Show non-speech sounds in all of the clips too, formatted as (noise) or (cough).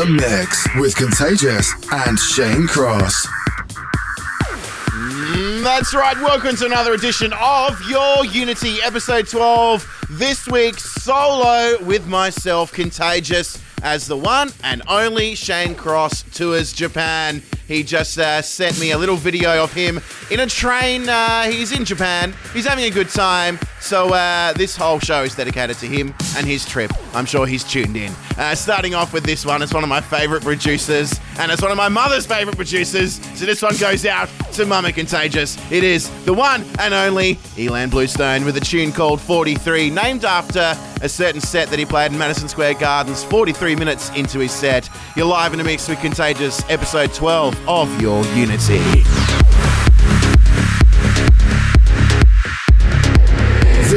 the mix with Contagious and Shane Cross. Mm, that's right. Welcome to another edition of Your Unity, episode 12. This week, solo with myself, Contagious, as the one and only Shane Cross tours Japan. He just uh, sent me a little video of him in a train. Uh, he's in Japan. He's having a good time. So uh, this whole show is dedicated to him and his trip. I'm sure he's tuned in. Uh, starting off with this one, it's one of my favourite producers, and it's one of my mother's favourite producers. So this one goes out to Mama Contagious. It is the one and only Ilan Bluestone with a tune called 43, named after a certain set that he played in Madison Square Gardens 43 minutes into his set. You're live in a mix with Contagious, episode 12 of your Unity.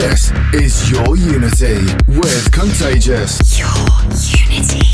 This is your Unity with Contagious. Your Unity.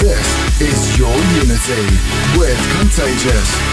This is Your Unity with Contagious.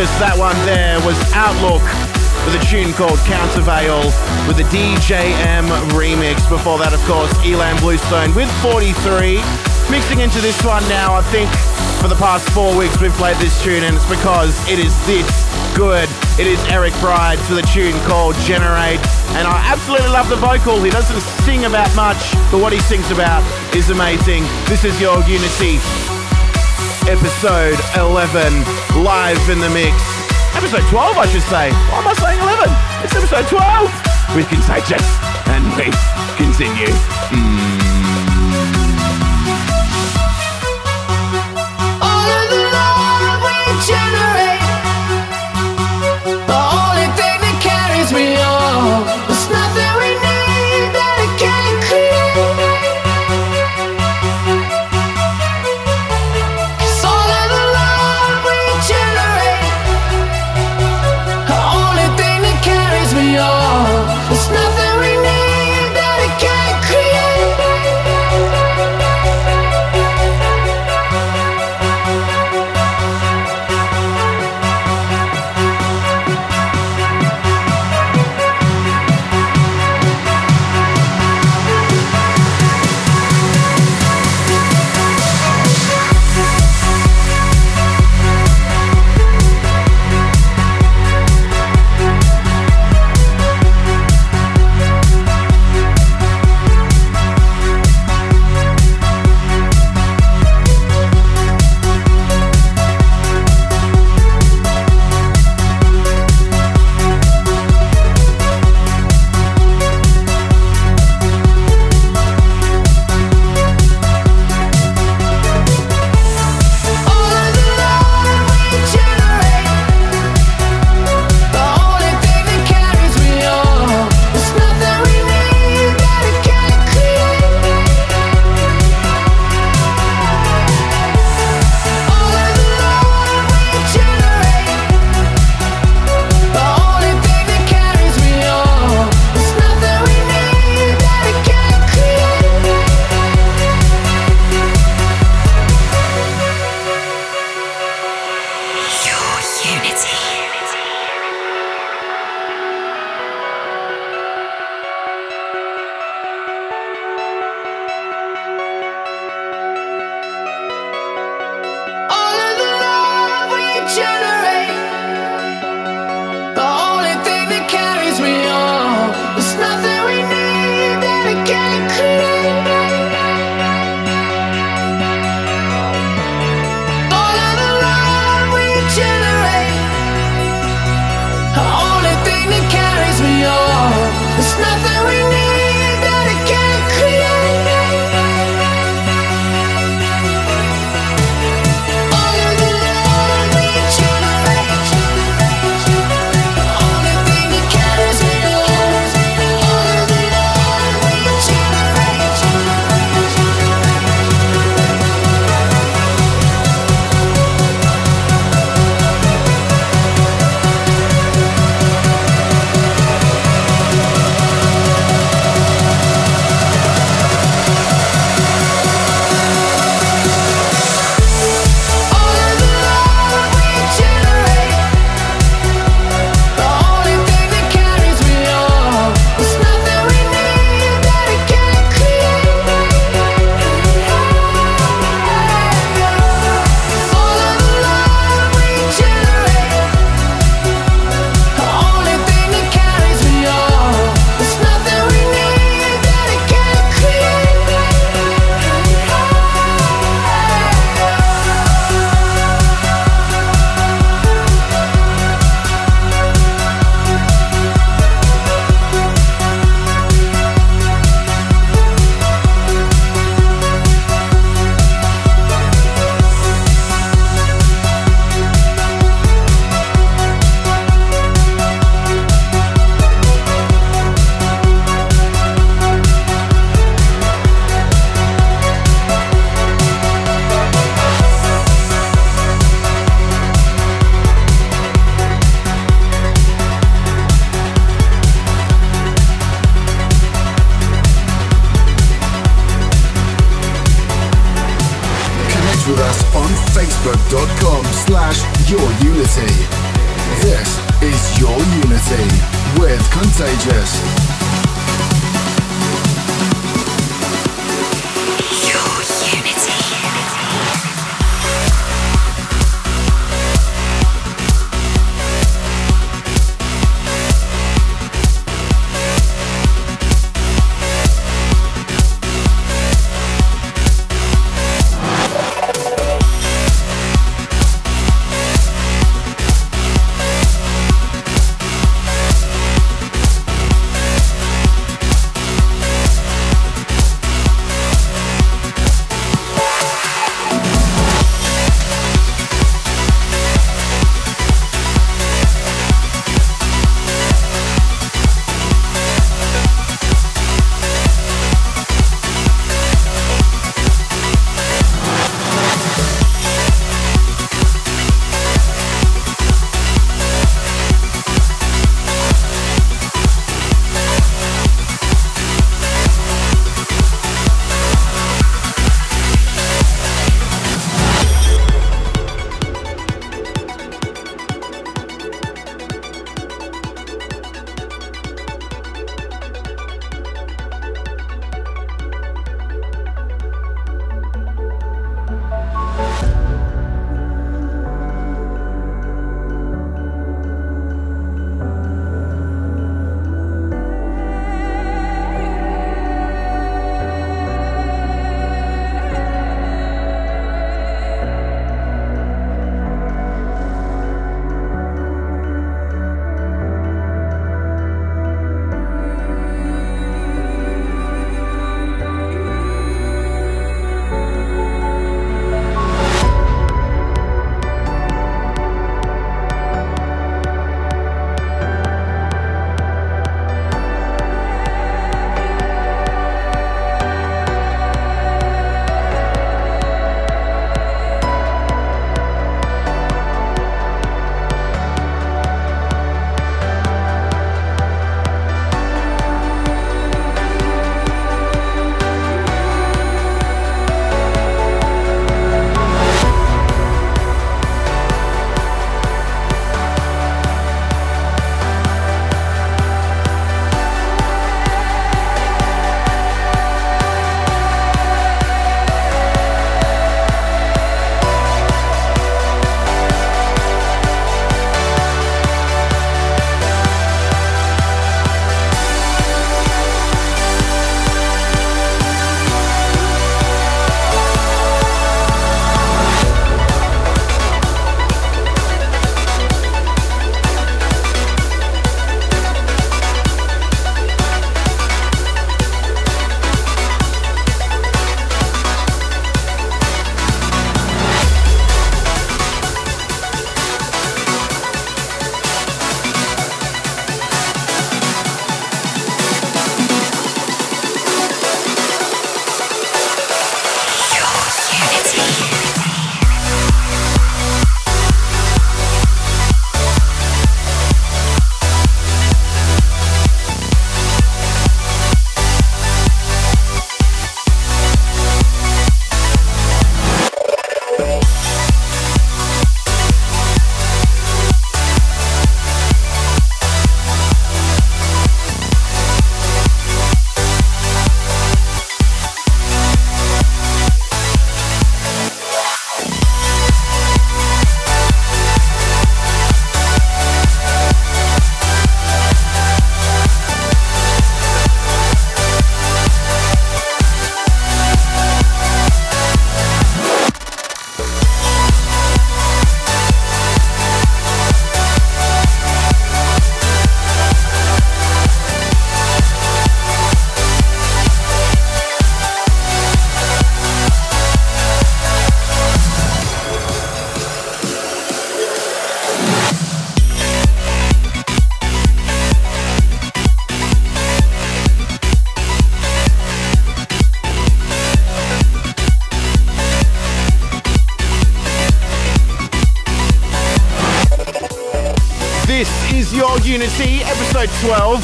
That one there was Outlook with a tune called Countervail with the DGM remix. Before that, of course, Ilan Bluestone with 43. Mixing into this one now, I think for the past four weeks we've played this tune and it's because it is this good. It is Eric Prydz with a tune called Generate. And I absolutely love the vocal. He doesn't sing about much, but what he sings about is amazing. This is your Unity episode 11, live in the mix. Episode 12, I should say. Why am I saying 11? It's episode 12 with Contagious, and we continue. Mm. facebook.com slash your unity. This is Your Unity with Contagious.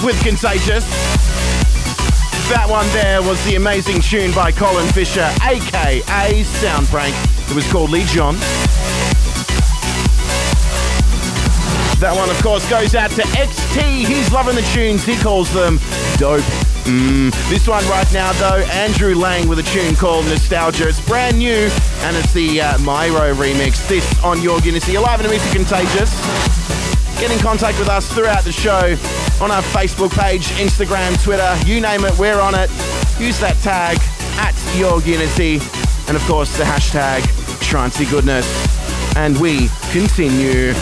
With Contagious. That one there was the amazing tune by Colin Fisher, aka Soundprank. It was called Legion. That one, of course, goes out to XT. He's loving the tunes. He calls them dope. Mm. This one right now, though, Andrew Lang with a tune called Nostalgia. It's brand new, and it's the uh, Meyro remix. This on Your Unity, alive and music contagious. Get in contact with us throughout the show on our Facebook page, Instagram, Twitter, you name it, we're on it. Use that tag at Your Unity, and of course the hashtag Trancey Goodness. And we continue.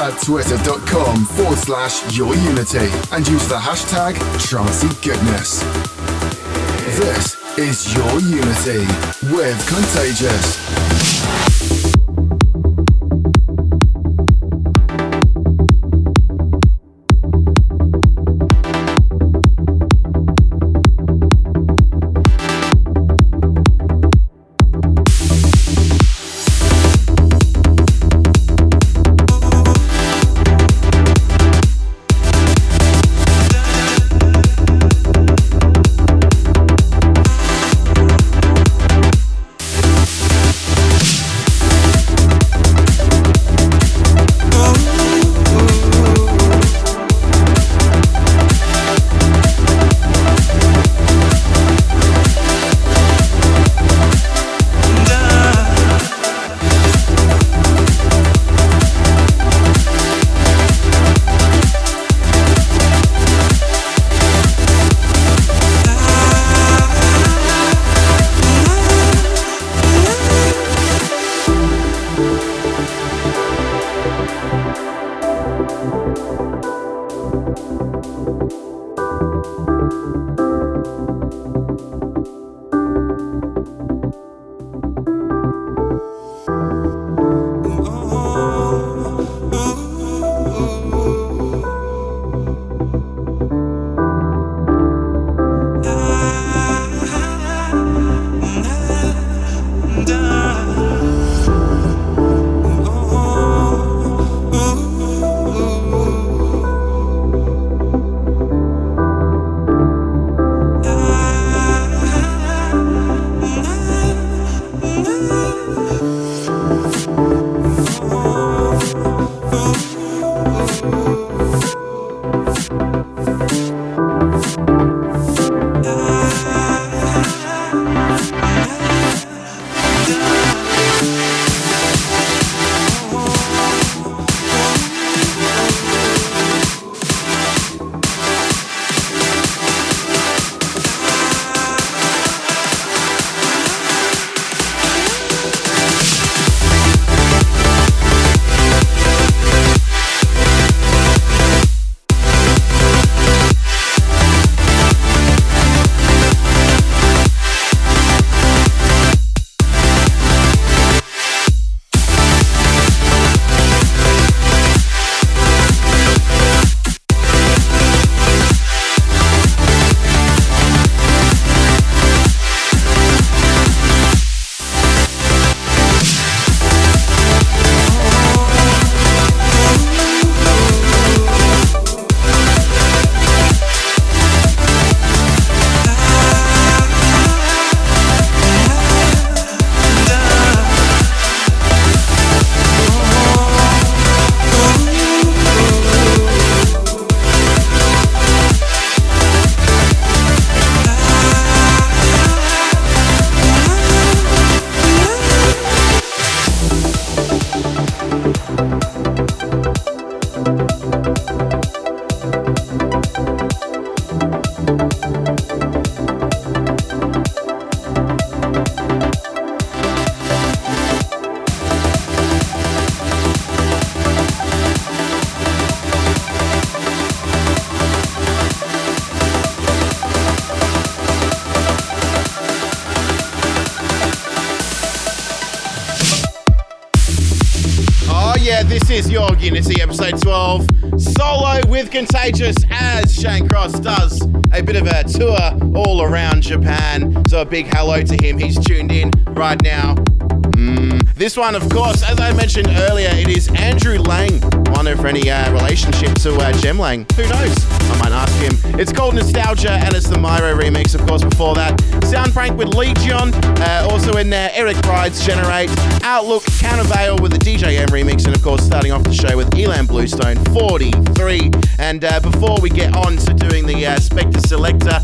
At twitter.com forward slash your unity and use the hashtag Trancey Goodness. This is Your Unity with Contagious. Contagious as Shane Cross does a bit of a tour all around Japan. So a big hello to him. He's tuned in right now. Mm. This one, of course, as I mentioned earlier, it is Andrew Lang. Wonder for any uh, relationship to uh, Jem Lang. Who knows? I might ask him. It's called Nostalgia and it's the Meyro remix, of course, before that. Soundprank with Legion. Uh, also in there, Eric Prydz Generate. Outlook, Countervail with the DGM remix. And of course, starting off the show with Ilan Bluestone 43. And uh, before we get on to doing the uh, Spector Selector,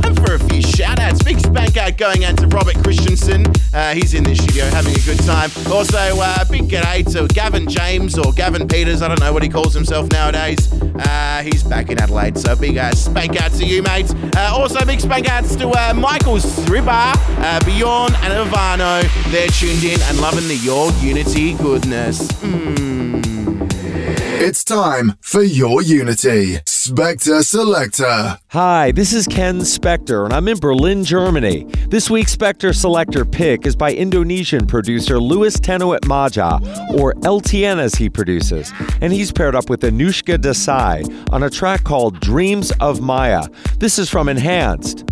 time for a few shout outs. Big spank out going out to Robert Christensen. Uh, he's in the studio having a good time. Also, uh, big g'day to Gavin James or Gavin Peters. I don't know what he calls himself nowadays. Uh, he's back in Adelaide, so big uh, spank out to you, mates. Uh, also, big spank outs to uh, Michael Sriba, uh, Bjorn, and Ivano. They're tuned in and loving the Your Unity goodness. Mm. It's time for your Unity. Spector Selector. Hi, this is Ken Spector, and I'm in Berlin, Germany. This week's Spector Selector pick is by Indonesian producer Louis Tenuit Maja, or LTN as he produces, and he's paired up with Anushka Desai on a track called Dreams of Maya. This is from Enhanced.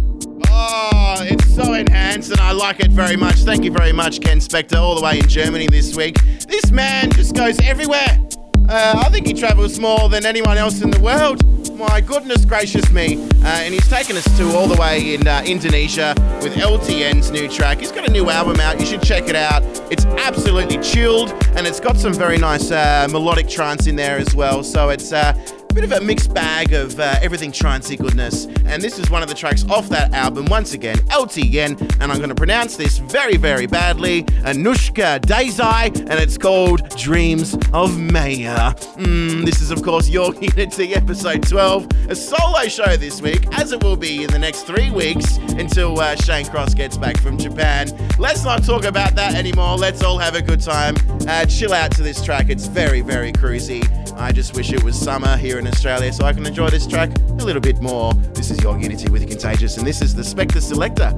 Oh, it's so enhanced and I like it very much. Thank you very much, Ken Spector, all the way in Germany this week. This man just goes everywhere. Uh, I think he travels more than anyone else in the world. My goodness gracious me. Uh, and he's taken us to all the way in uh, Indonesia with LTN's new track. He's got a new album out. You should check it out. It's absolutely chilled and it's got some very nice uh, melodic trance in there as well. So it's uh, bit of a mixed bag of uh, everything trancey goodness. And this is one of the tracks off that album, once again, LTN, and I'm going to pronounce this very, very badly, Anushka Desai, and it's called Dreams of Maya. Mm, this is, of course, Your (laughs) Unity episode 12, a solo show this week, as it will be in the next three weeks until uh, Shane Cross gets back from Japan. Let's not talk about that anymore. Let's all have a good time. Uh, chill out to this track. It's very, very cruisy. I just wish it was summer here in Australia so I can enjoy this track a little bit more. This is Your Unity with Contagious, and this is the Spector Selector,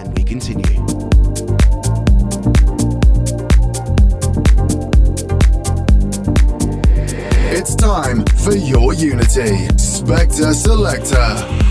and we continue. It's time for your Unity. Spector Selector.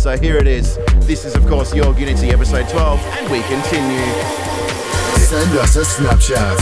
So here it is. This is, of course, Your Unity, episode 12, and we continue. Send us a Snapchat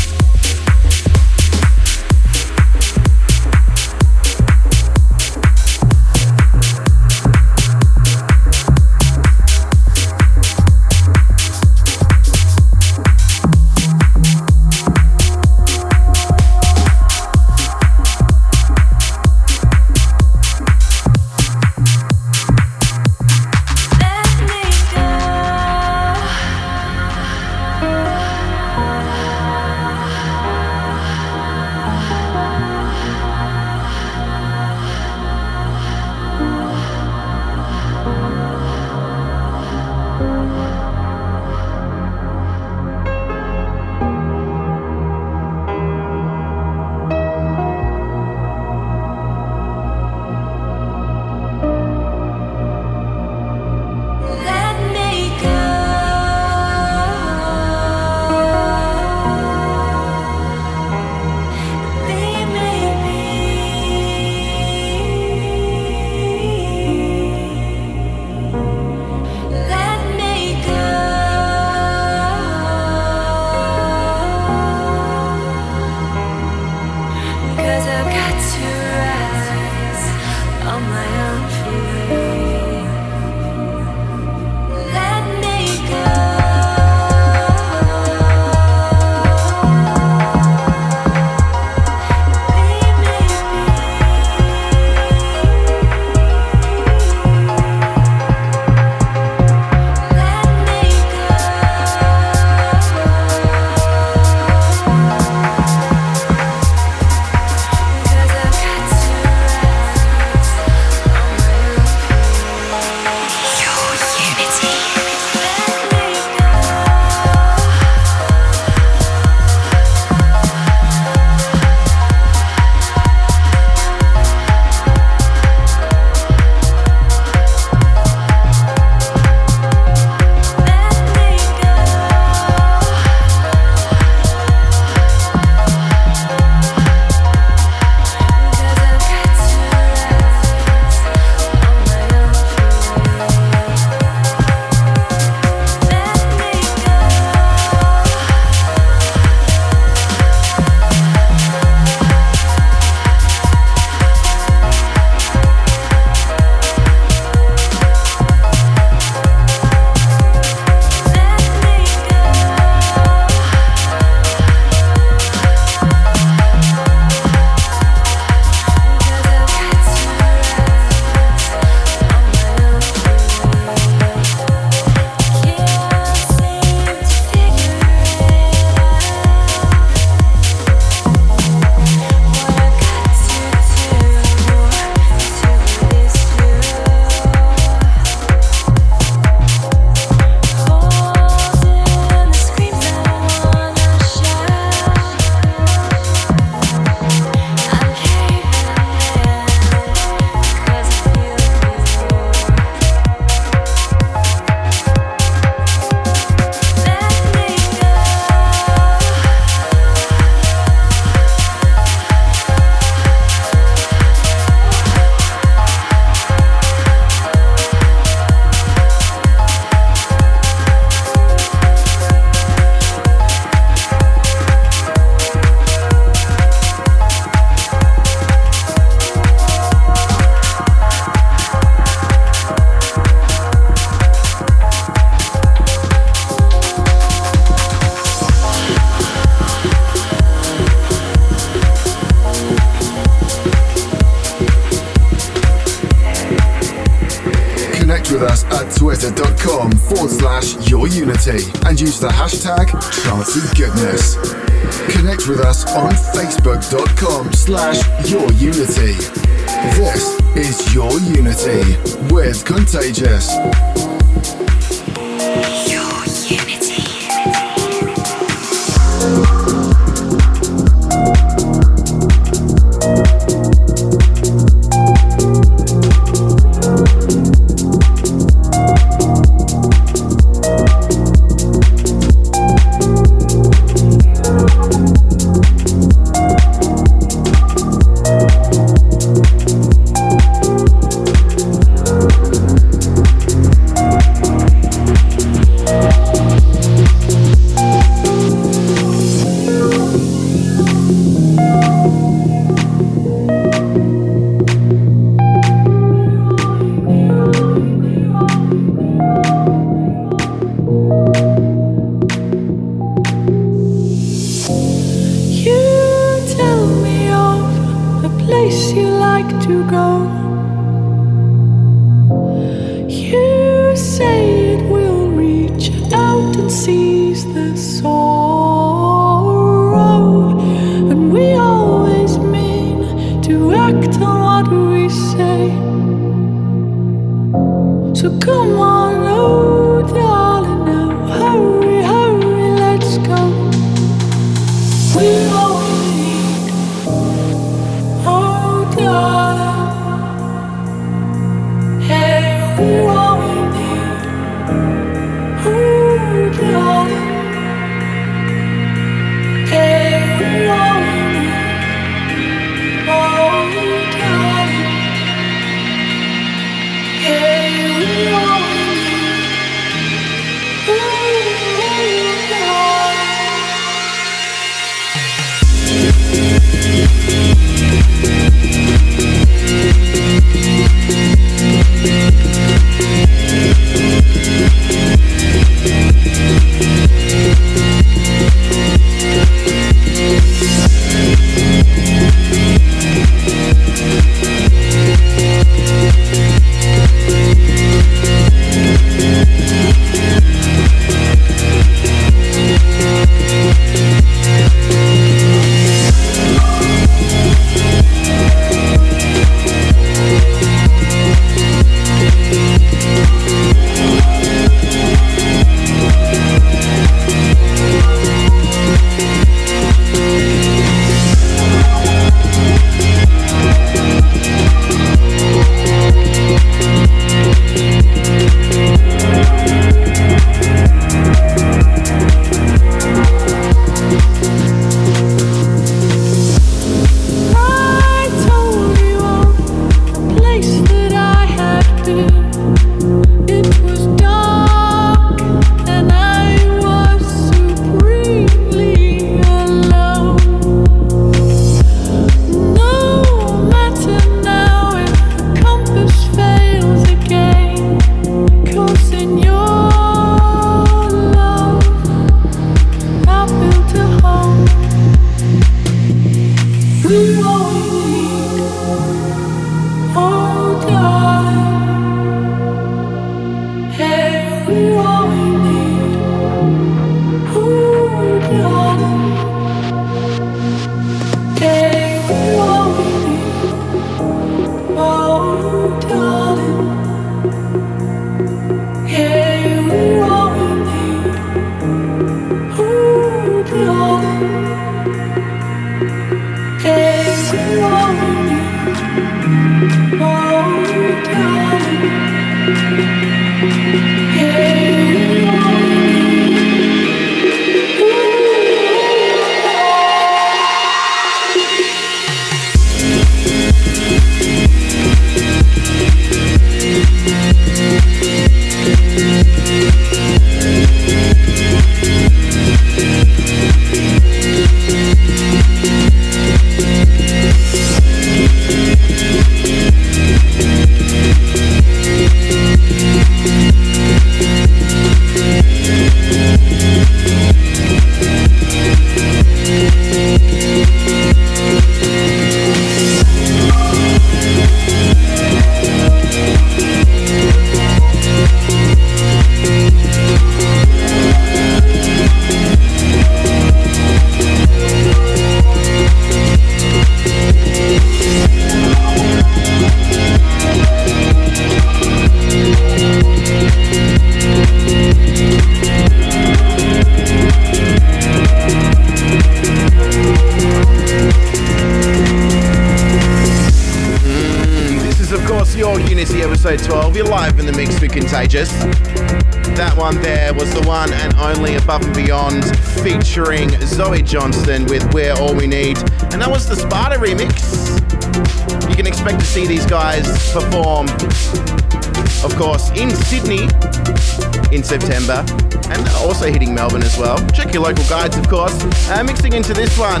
Into this one,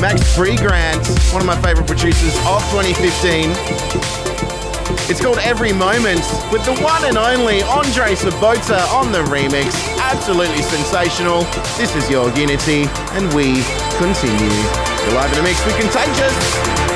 Max Freegrant, one of my favorite producers of 2015. It's called Every Moment with the one and only Andre Sobota on the remix. Absolutely sensational. This is your Unity, and we continue. You're live in the mix with Contagious.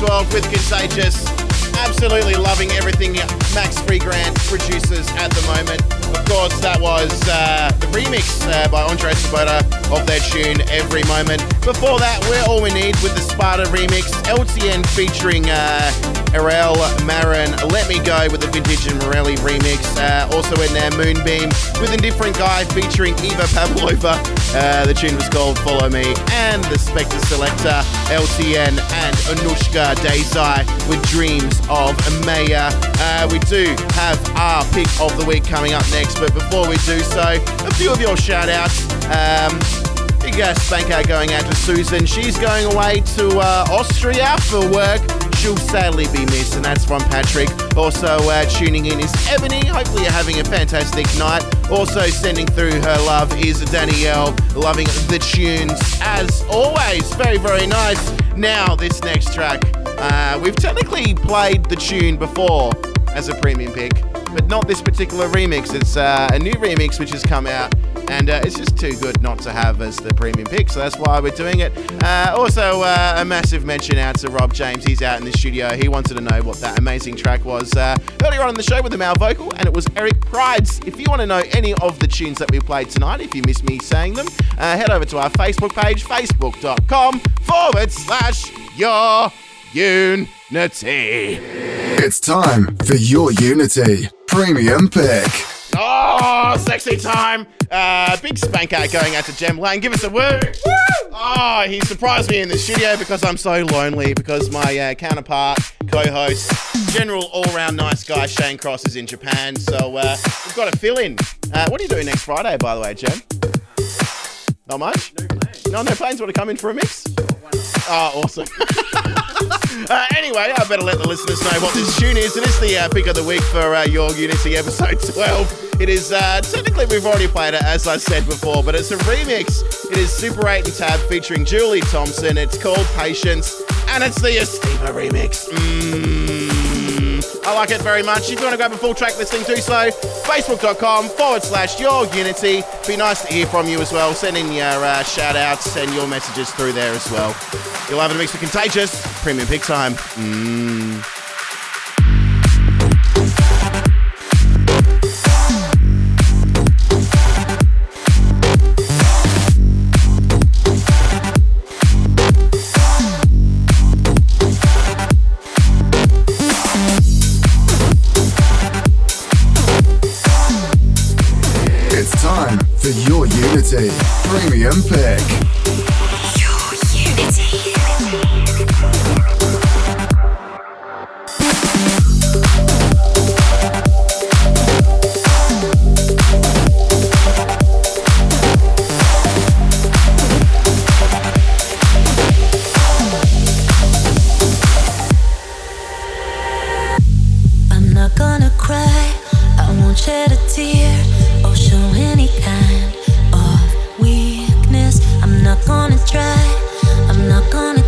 2012 with Contagious. Absolutely loving everything Max Freegrant produces at the moment. Of course, that was uh, the remix uh, by Andre Sobota of their tune Every Moment. Before that, We're All We Need with the Spada remix, LTN featuring uh, Arielle Maren, Let Me Go with the Vintage and Morelli remix. Uh, also in there, Moonbeam with Indifferent Guy featuring Eva Pavlova. Uh, the tune was called Follow Me. And the Spector Selector, LTN and Anushka Desai with Dreams of Maya. Uh, we do have our pick of the week coming up next, but before we do so, a few of your shout outs. Um, Big uh, spank out going out to Susan. She's going away to uh, Austria for work. She'll sadly be missed, and that's from Patrick. Also uh, tuning in is Ebony. Hopefully, you're having a fantastic night. Also sending through her love is Danielle, loving the tunes as always. Very, very nice. Now, this next track, uh, we've technically played the tune before as a premium pick, but not this particular remix. It's uh, a new remix which has come out and uh, it's just too good not to have as the premium pick, so that's why we're doing it. Uh, also, uh, a massive mention out to Rob James. He's out in the studio. He wanted to know what that amazing track was uh, earlier on in the show with the male vocal, and it was Eric Prydz. If you want to know any of the tunes that we played tonight, if you missed me saying them, uh, head over to our Facebook page, facebook.com forward slash your unity. It's time for your Unity Premium Pick. Oh, sexy time. Uh, big spank out going out to Jem Lane. Give us a word. Oh, he surprised me in the studio because I'm so lonely because my uh, counterpart, co-host, general all-round nice guy Shane Cross is in Japan. So uh, we've got to fill in. Uh, what are you doing next Friday, by the way, Jem? Not much? No plans. No, no plans. Want to come in for a mix? Oh, awesome. (laughs) Uh, anyway, I better let the listeners know what this tune is. and It is the uh, pick of the week for uh, Your Unity episode (laughs) 12. It is, uh, technically, we've already played it, as I said before, but it's a remix. It is Super 8 and Tab featuring Julie Thompson. It's called Patience, and it's the Estiva remix. Mm, I like it very much. If you want to grab a full track listing, do so. Facebook.com forward slash Your Unity. Be nice to hear from you as well. Send in your uh, shout outs and your messages through there as well. You'll have a mix of Contagious, Premium Pick Time. Mm. Unity Premium Pick. I'm not gonna try, I'm not gonna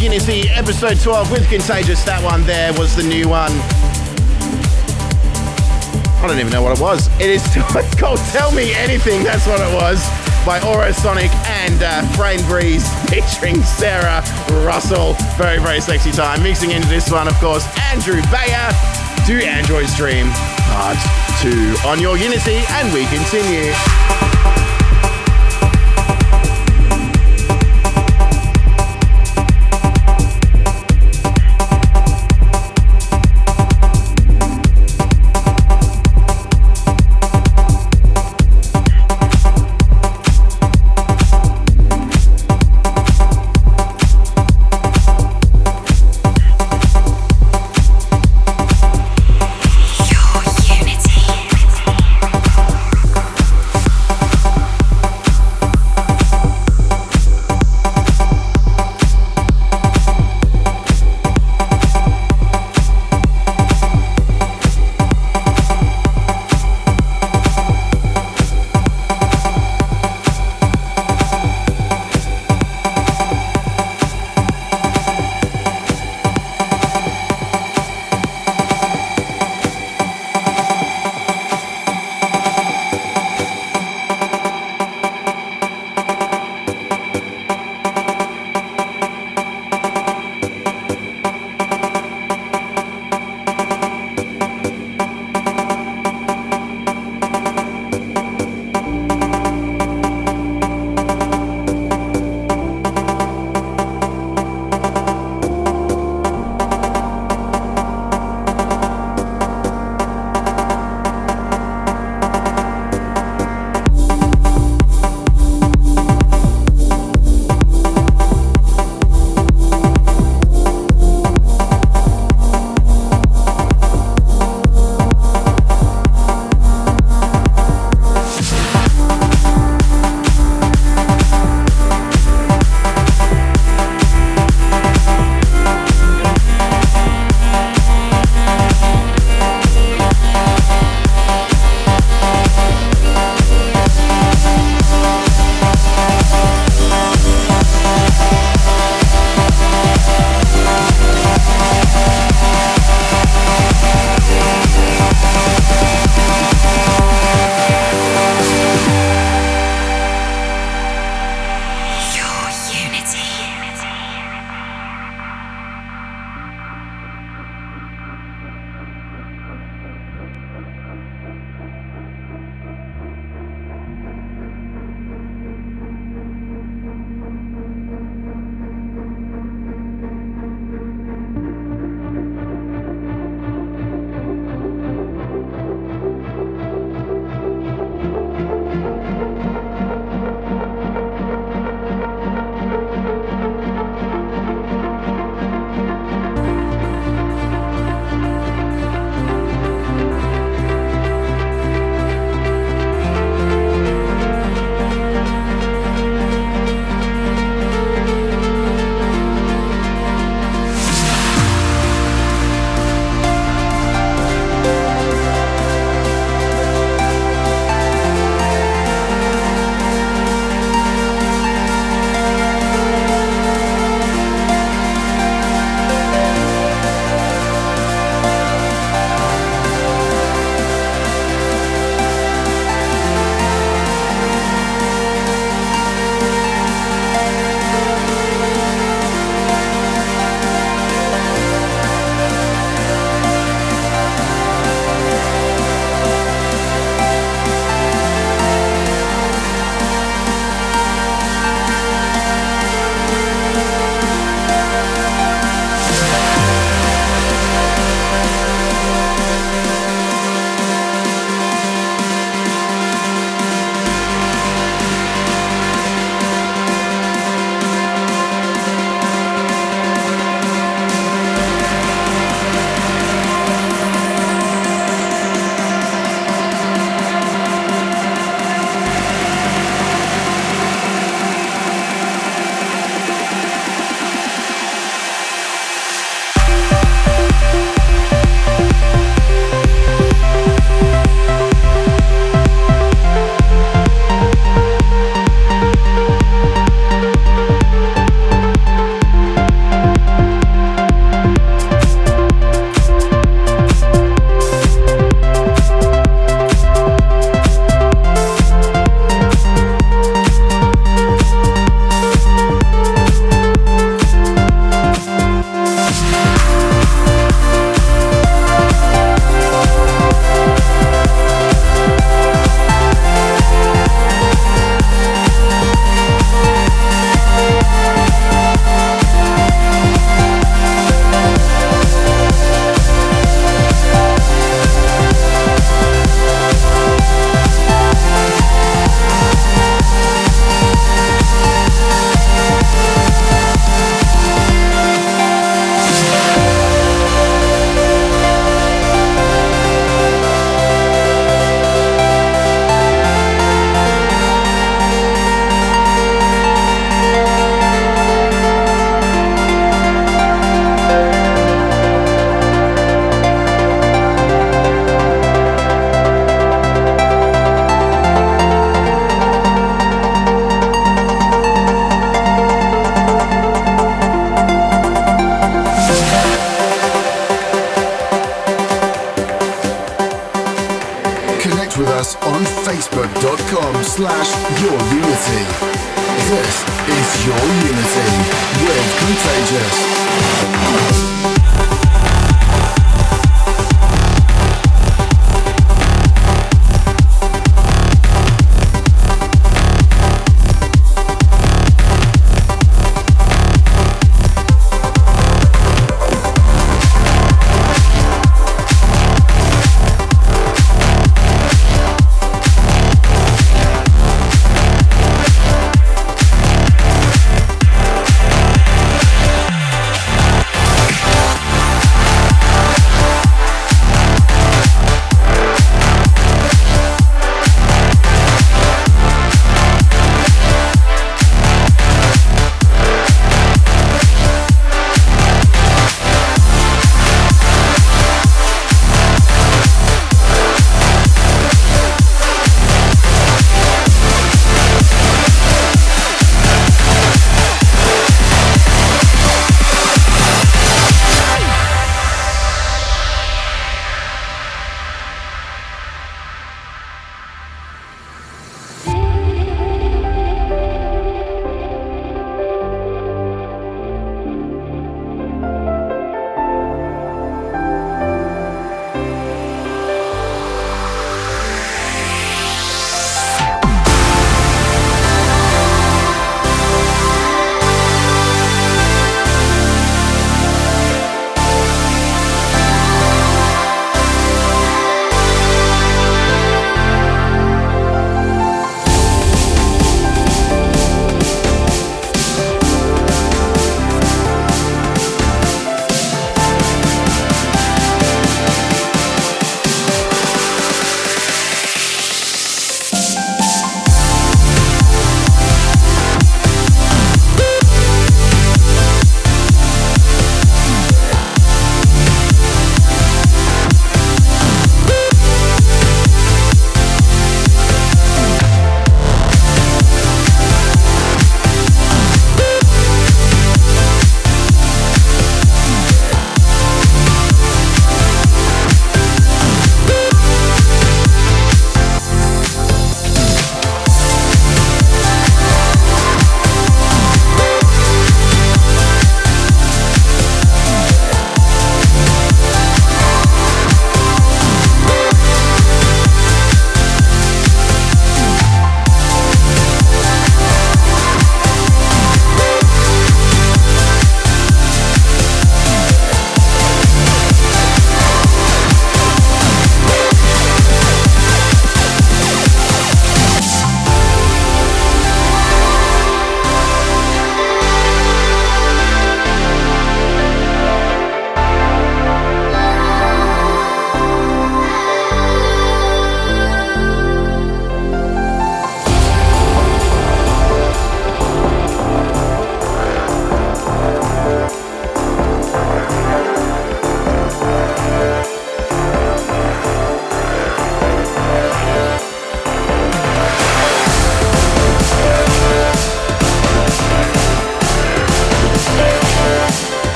Unity episode 12 with Contagious. That one there was the new one. I don't even know what it was. It is (laughs) it's called Tell Me Anything. That's what it was by Aurosonic and uh, Frainbreeze featuring Sarah Russell. Very, very sexy time. Mixing into this one, of course, Andrew Bayer. Do Androids Dream Part 2 on your Unity, and we continue.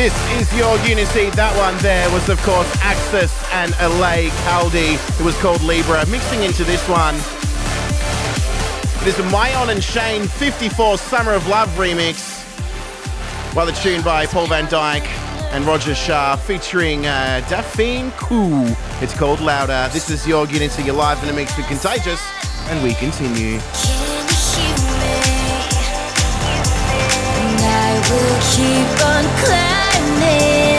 This is your Unity. That one there was, of course, Axis and Alea Caldi. It was called Libra. Mixing into this one. It is a Myon and Shane 54 Summer of Love remix. While the tune by Paul van Dyk and Roger Shah featuring uh, Daphne Khoo. It's called Louder. This is your Unity. You're live in a mix with Contagious. And we continue. And I will keep on. I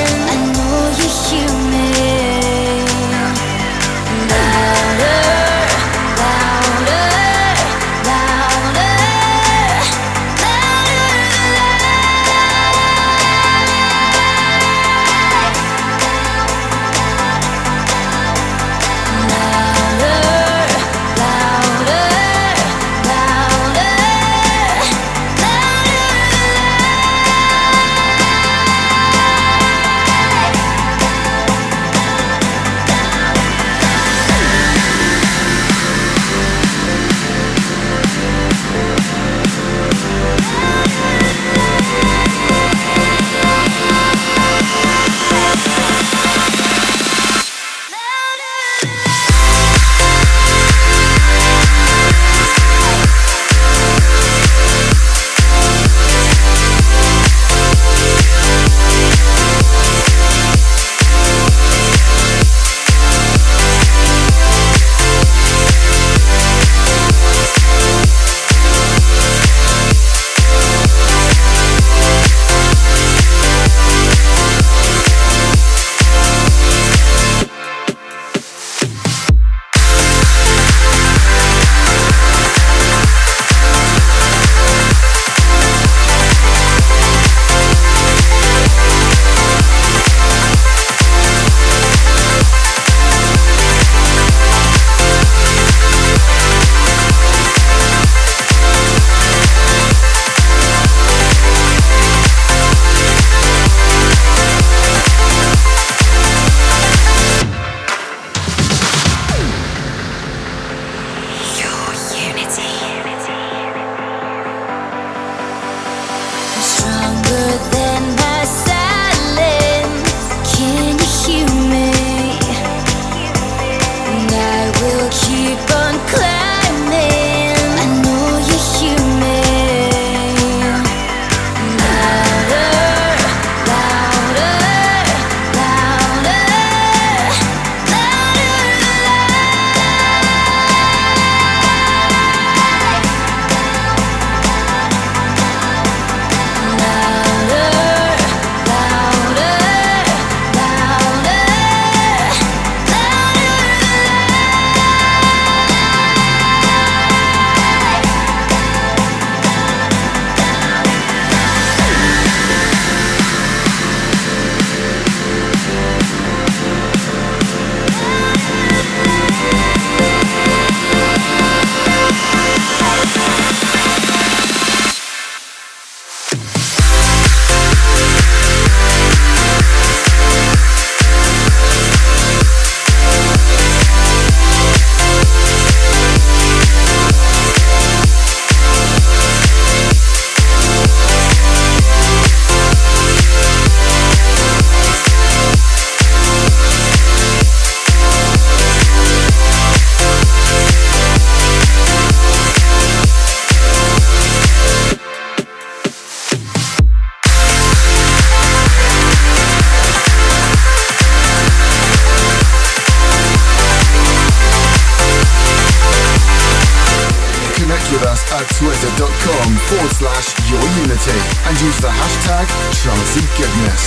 and use the hashtag transitgoodness.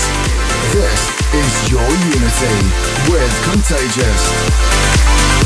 This is your unity with Contagious.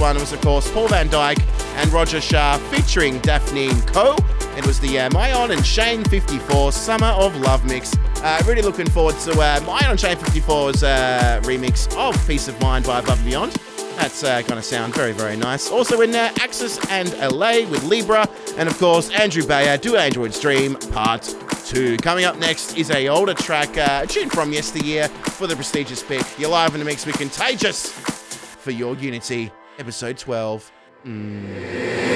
one was, of course, Paul van Dyk and Roger Shah featuring Daphne Khoo. It was the uh, and Shane 54 Summer of Love mix. Uh, really looking forward to uh, and Shane 54's uh, remix of Peace of Mind by Above and Beyond. That's uh, going to sound very, very nice. Also in there, Axis and Alea with Libra. And of course, Andrew Bayer, Do Androids Dream Part 2. Coming up next is a older track, uh, a tune from yesteryear for the prestigious pick. You're live in the mix with Contagious for your Unity episode 12. Mm.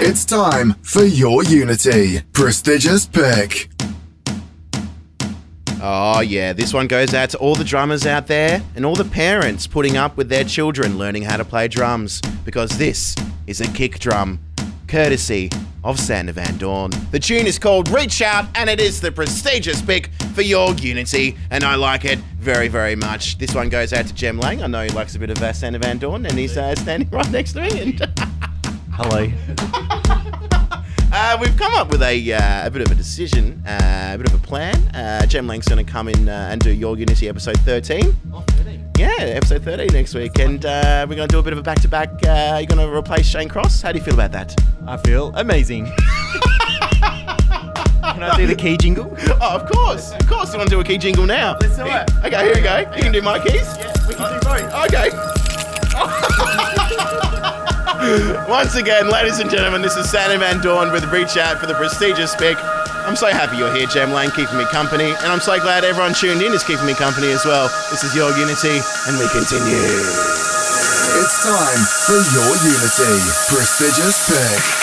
It's time for your Unity. Prestigious pick. Oh, yeah, this one goes out to all the drummers out there and all the parents putting up with their children learning how to play drums because this is a kick drum, courtesy of Sander Van Doorn. The tune is called Reach Out and it is the prestigious pick for your Unity, and I like it very, very much. This one goes out to Jem Lang. I know he likes a bit of uh, Sander Van Doorn and he's uh, standing (laughs) right next to me. And (laughs) Hello. Uh, we've come up with a, uh, a bit of a decision, uh, a bit of a plan. Uh, Jem Lang's going to come in uh, and do Your Unity episode 13. Yeah, episode 30 next week. And uh, we're going to do a bit of a back to back. You're going to replace Shane Cross. How do you feel about that? I feel amazing. (laughs) Can I do the key jingle? Oh, of course. Of course, you want to do a key jingle now. Let's do it. Okay, here we go. You can do my keys. Yeah, we can do both. Okay. (laughs) Once again, ladies and gentlemen, this is Sandy Van Doorn with Reach Out for the prestigious pick. I'm so happy you're here, Jem Lang, keeping me company, and I'm so glad everyone tuned in is keeping me company as well. This is your Unity, and we continue. It's time for your Unity. Prestigious pick.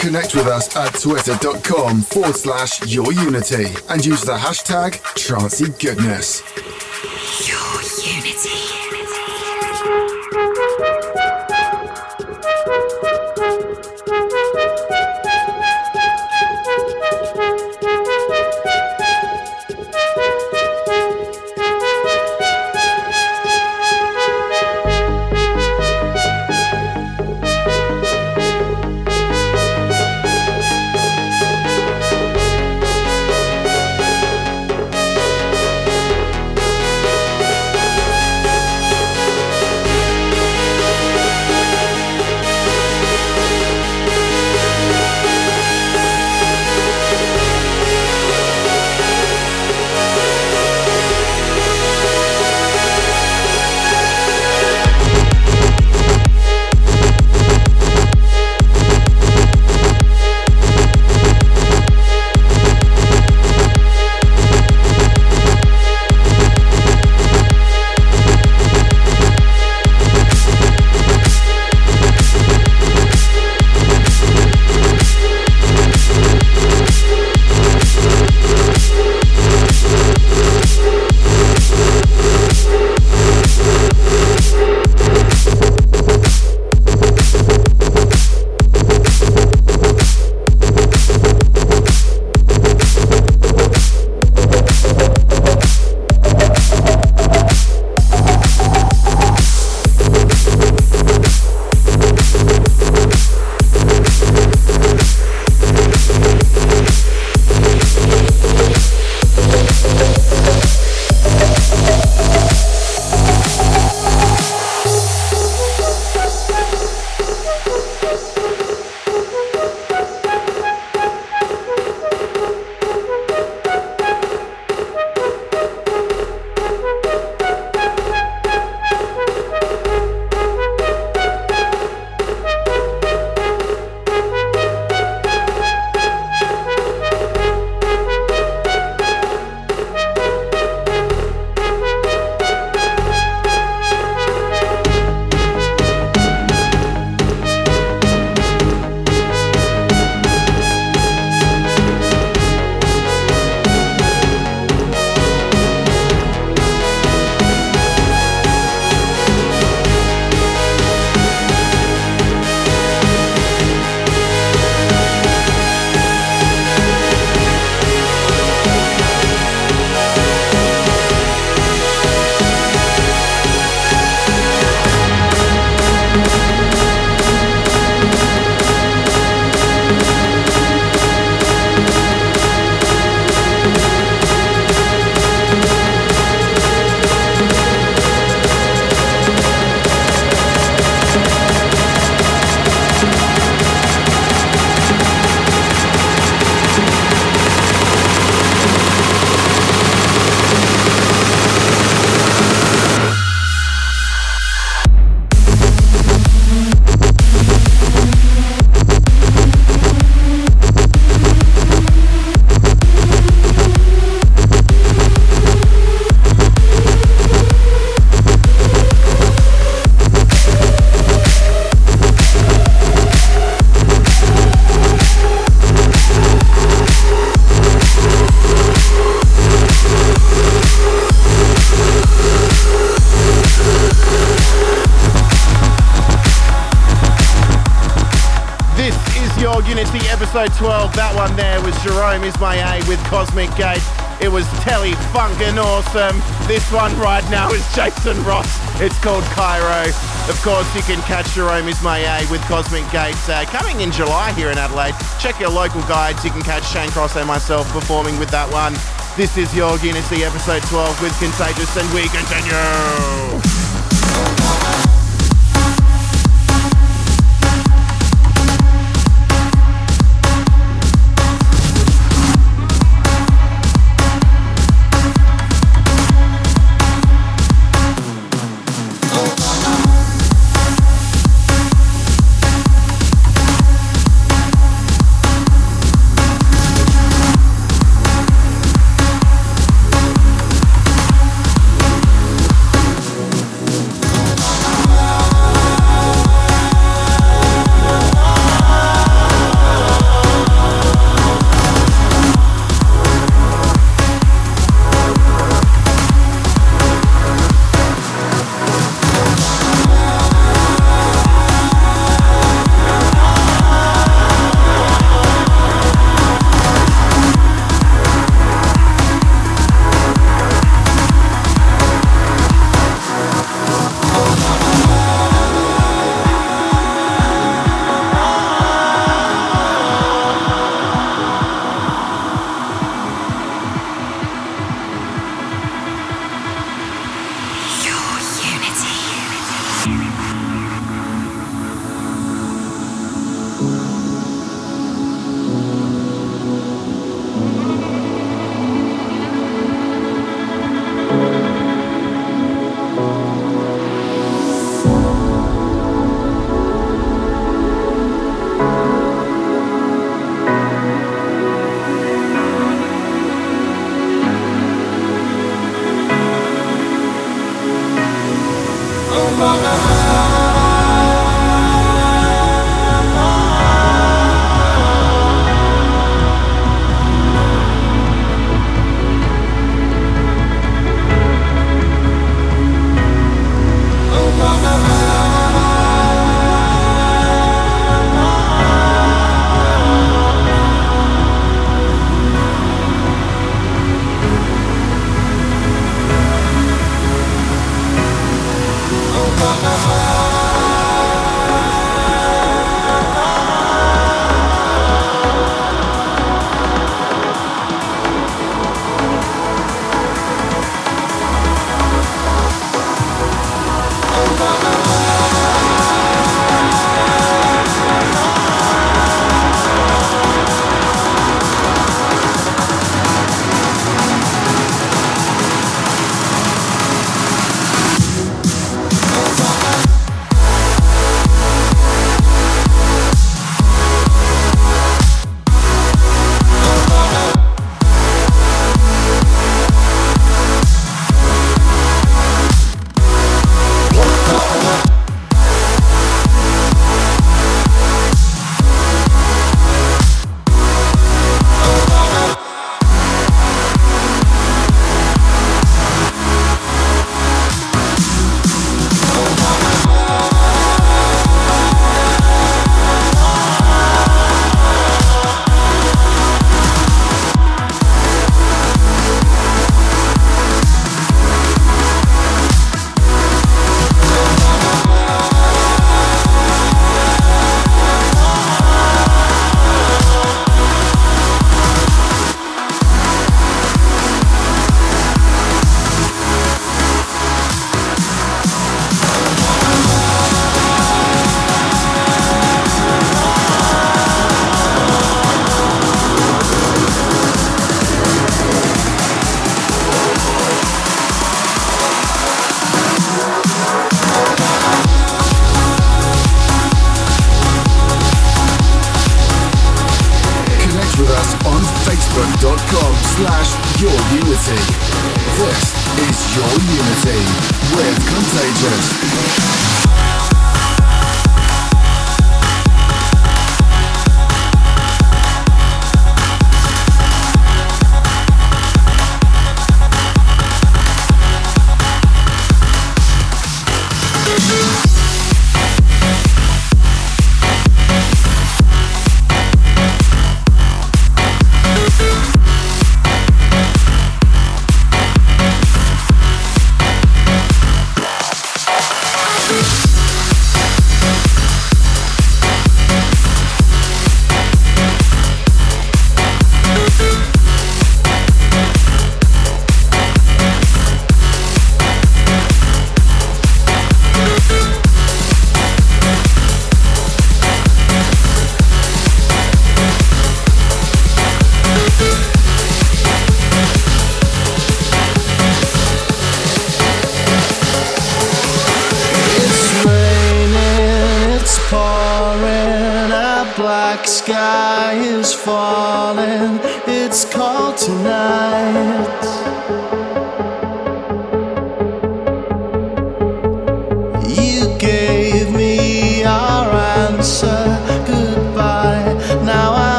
Connect with us at twitter.com forward slash Your Unity and use the hashtag Trancy Goodness. Jerome Isma-Ae with Cosmic Gate. It was Telly Funkin' Awesome. This one right now is Jason Ross. It's called Cairo. Of course, you can catch Jerome Isma-Ae with Cosmic Gate uh, coming in July here in Adelaide. Check your local guides. You can catch Shane Cross and myself performing with that one. This is your Unity episode 12 with Contagious, and we continue.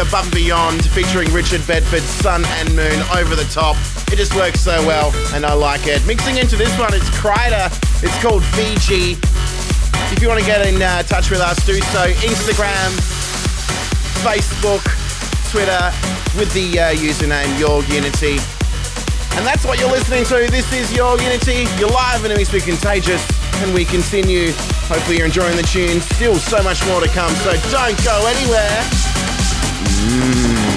Above and Beyond featuring Richard Bedford, Sun and Moon over the top. It just works so well and I like it. Mixing into this one, it's Kryder. It's called Fiji. If you want to get in uh, touch with us, do so. Instagram, Facebook, Twitter with the uh, username Your Unity. And that's what you're listening to. This is Your Unity. You're live and it's contagious. And we continue. Hopefully you're enjoying the tune. Still so much more to come, so don't go anywhere. Connect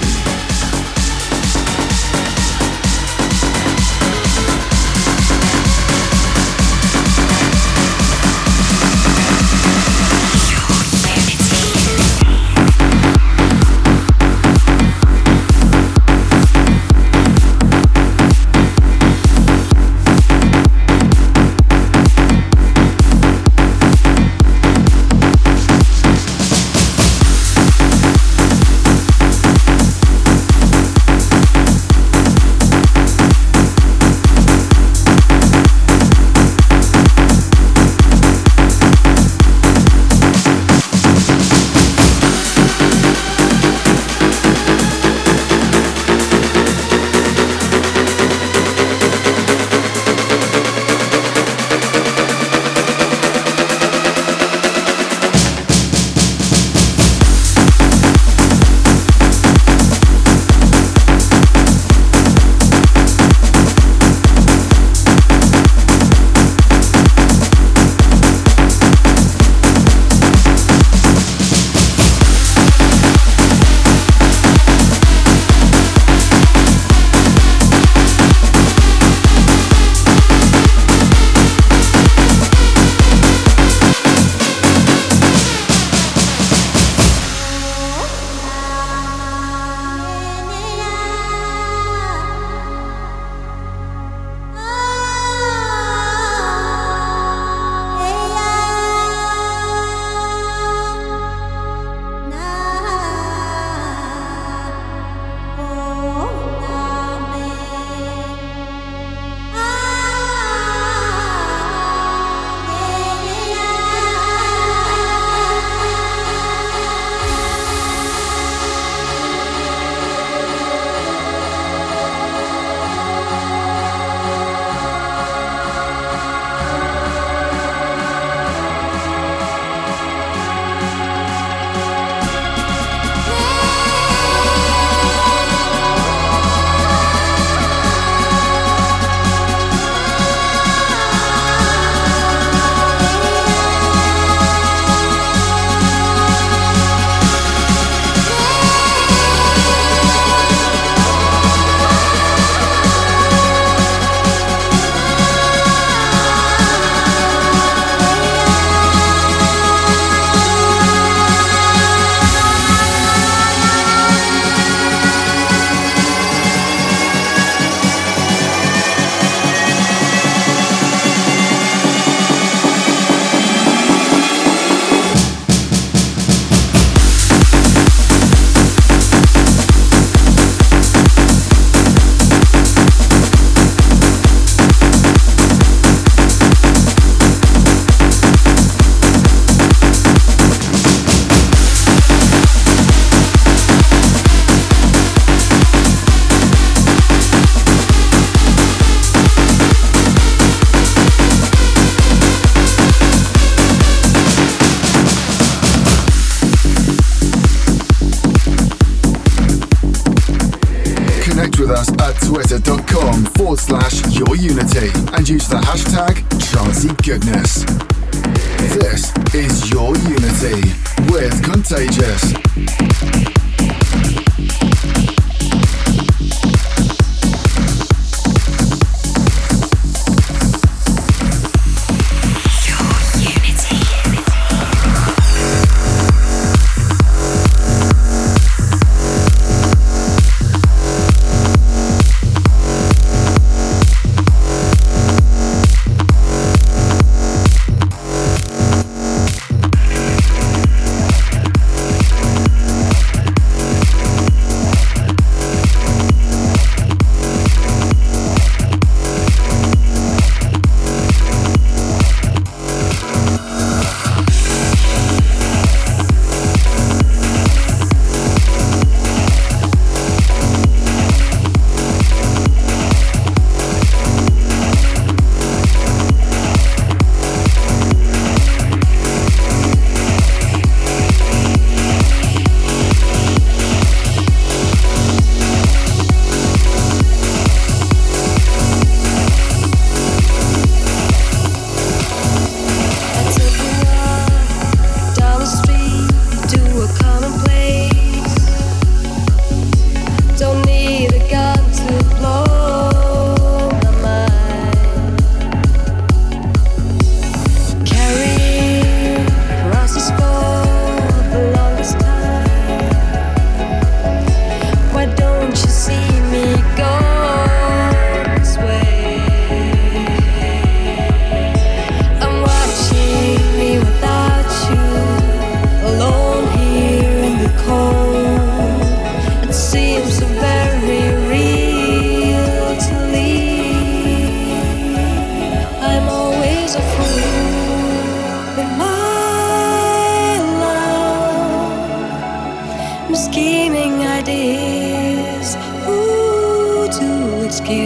I'm ideas, who to excuse.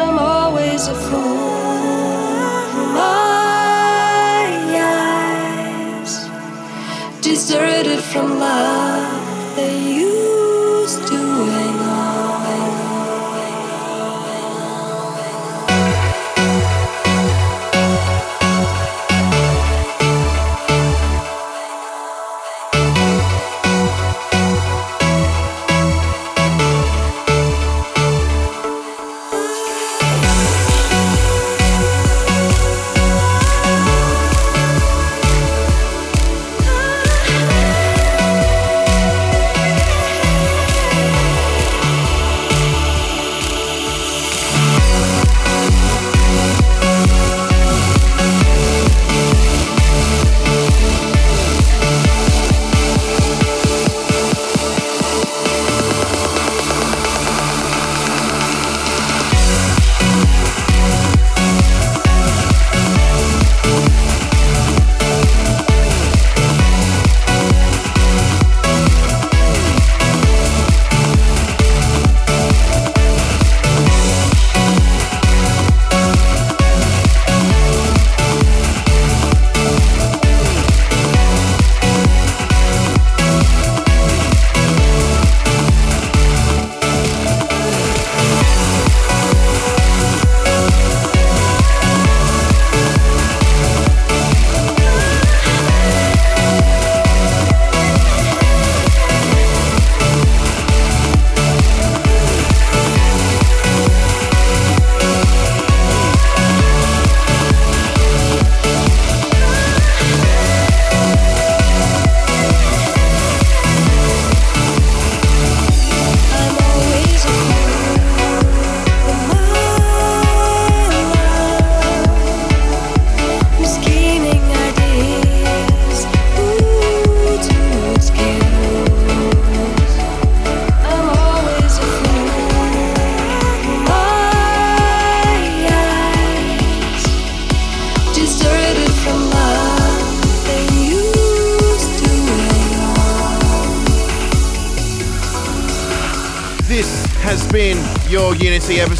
I'm always a fool. My eyes, deserted from love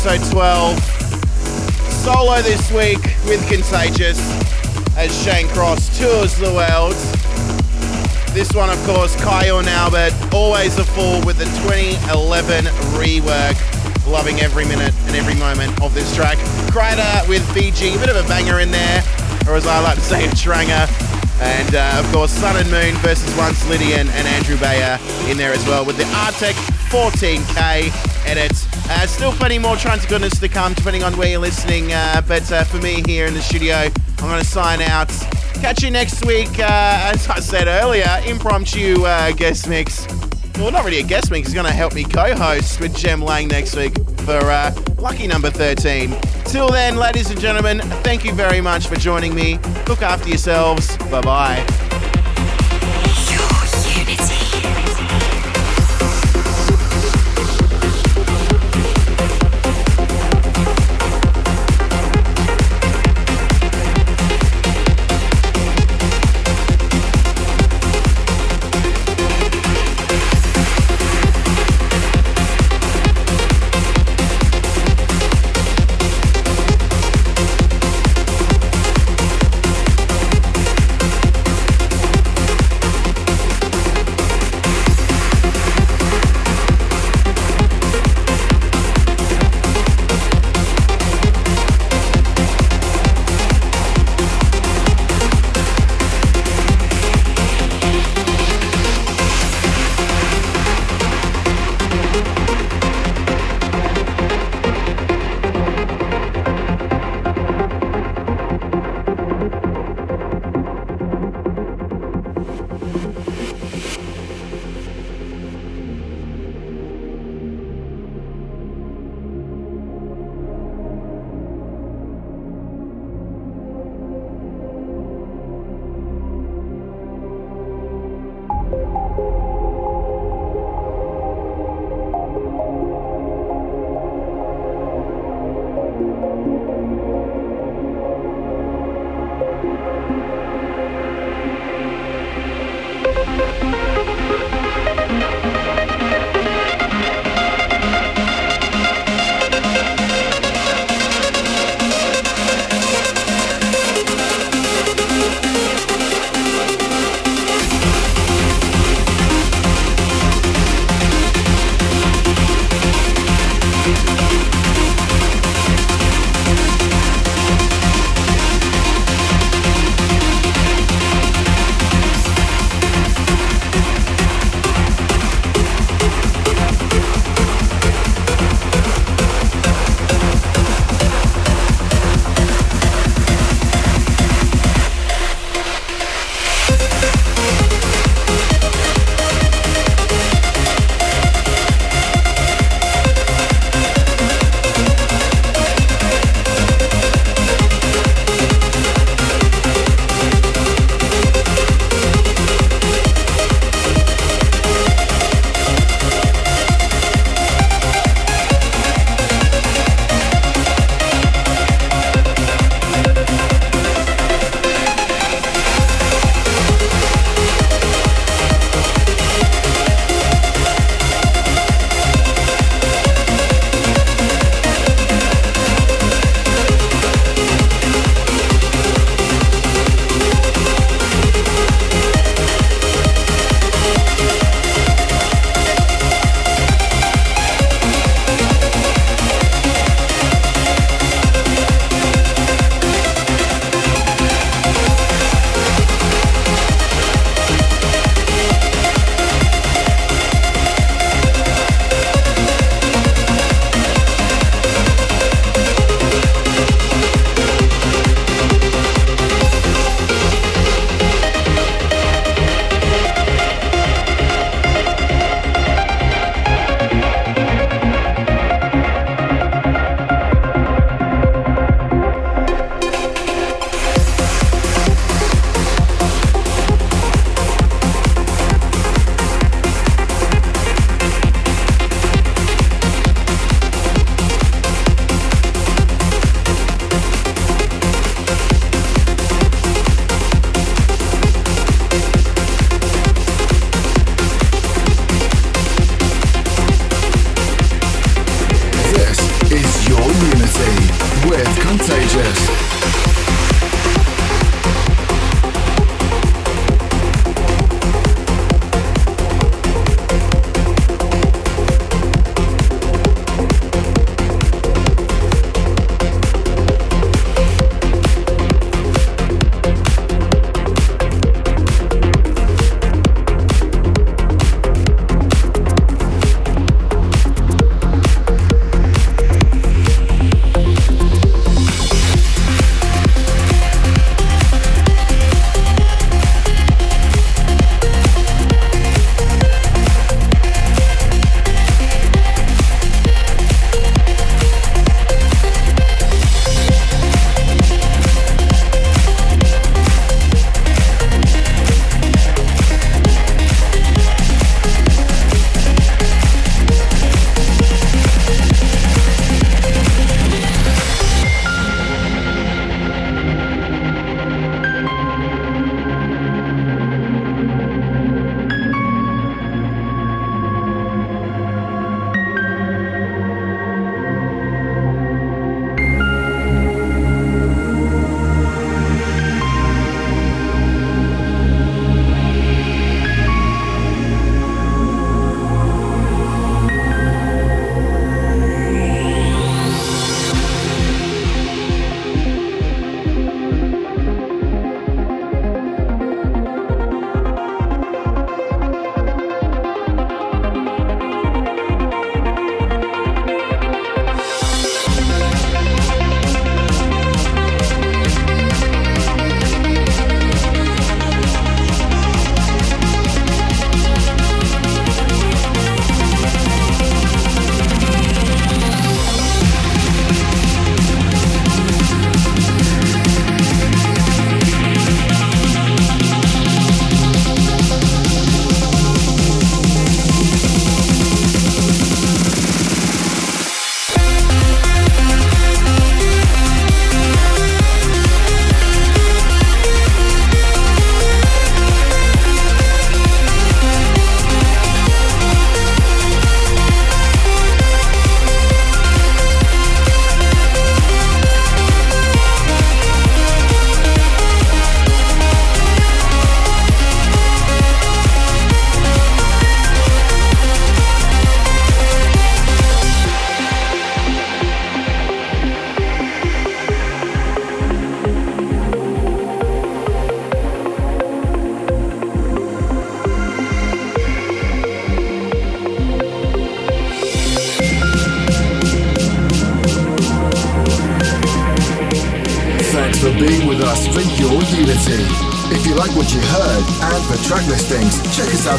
episode 12. Solo this week with Contagious as Shane Cross tours the world. This one, of course, Kyau and Albert, always a fool with the 2011 rework. Loving every minute and every moment of this track. Kryder with Fiji, a bit of a banger in there, or as I like to say, a tranger. And uh, of course, Sun and Moon versus Once Lydian and Andrew Bayer in there as well with the Artec 14K edits. Uh, still plenty more to goodness to come depending on where you're listening. Uh, but uh, for me here in the studio, I'm going to sign out. Catch you next week. Uh, as I said earlier, impromptu uh, guest mix. Well, not really a guest mix. He's going to help me co-host with Jem Lang next week for uh, lucky number 13. Till then, ladies and gentlemen, thank you very much for joining me. Look after yourselves. Bye bye.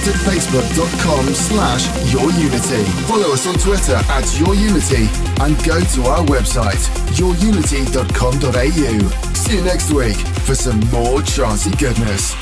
Out at facebook.com slash yourunity. Follow us on Twitter at yourunity and go to our website, yourunity.com.au. See you next week for some more chancy goodness.